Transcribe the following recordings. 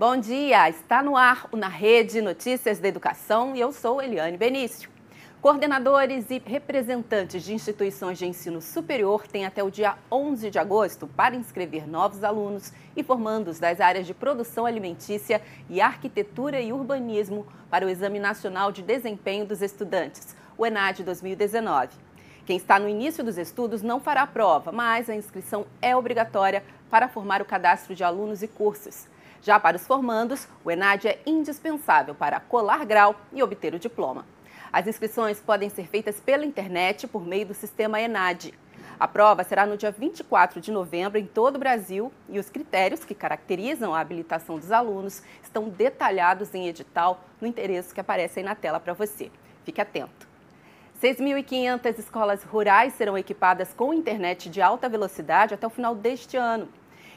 Bom dia, está no ar o Na Rede Notícias da Educação e eu sou Eliane Benício. Coordenadores e representantes de instituições de ensino superior têm até o dia 11 de agosto para inscrever novos alunos e formandos das áreas de produção alimentícia e arquitetura e urbanismo para o Exame Nacional de Desempenho dos Estudantes, o ENAD 2019. Quem está no início dos estudos não fará prova, mas a inscrição é obrigatória para formar o cadastro de alunos e cursos. Já para os formandos, o ENAD é indispensável para colar grau e obter o diploma. As inscrições podem ser feitas pela internet por meio do sistema ENAD. A prova será no dia 24 de novembro em todo o Brasil e os critérios que caracterizam a habilitação dos alunos estão detalhados em edital no endereço que aparece aí na tela para você. Fique atento. 6.500 escolas rurais serão equipadas com internet de alta velocidade até o final deste ano.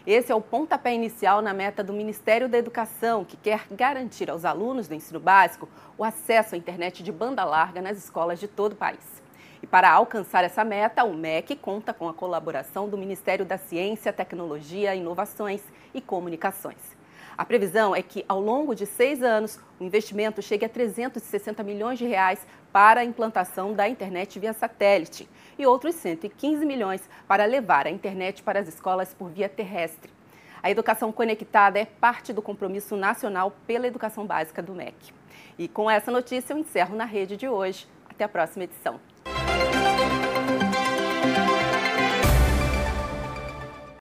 Esse é o pontapé inicial na meta do Ministério da Educação, que quer garantir aos alunos do ensino básico o acesso à internet de banda larga nas escolas de todo o país. E para alcançar essa meta, o MEC conta com a colaboração do Ministério da Ciência, Tecnologia, Inovações e Comunicações. A previsão é que, ao longo de seis anos, o investimento chegue a 360 milhões de reais para a implantação da internet via satélite e outros 115 milhões para levar a internet para as escolas por via terrestre. A educação conectada é parte do compromisso nacional pela educação básica do MEC. E com essa notícia eu encerro na rede de hoje. Até a próxima edição.